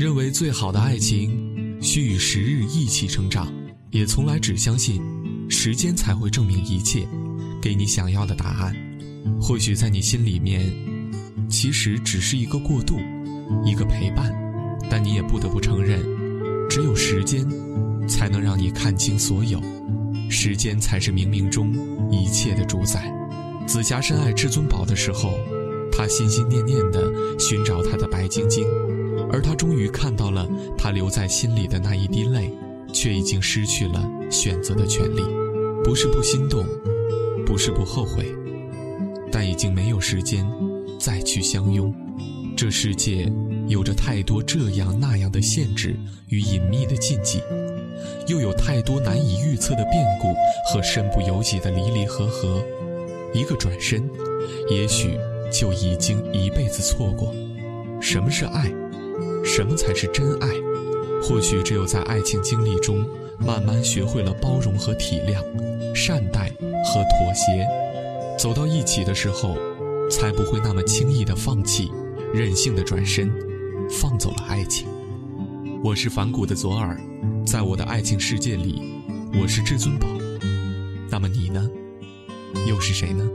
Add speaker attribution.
Speaker 1: 认为最好的爱情需与时日一起成长，也从来只相信时间才会证明一切，给你想要的答案。或许在你心里面，其实只是一个过渡，一个陪伴，但你也不得不承认，只有时间才能让你看清所有，时间才是冥冥中一切的主宰。紫霞深爱至尊宝的时候，他心心念念地寻找他的白晶晶。而他终于看到了他留在心里的那一滴泪，却已经失去了选择的权利。不是不心动，不是不后悔，但已经没有时间再去相拥。这世界有着太多这样那样的限制与隐秘的禁忌，又有太多难以预测的变故和身不由己的离离合合。一个转身，也许就已经一辈子错过。什么是爱？什么才是真爱？或许只有在爱情经历中，慢慢学会了包容和体谅，善待和妥协，走到一起的时候，才不会那么轻易的放弃，任性的转身，放走了爱情。我是反骨的左耳，在我的爱情世界里，我是至尊宝。那么你呢？又是谁呢？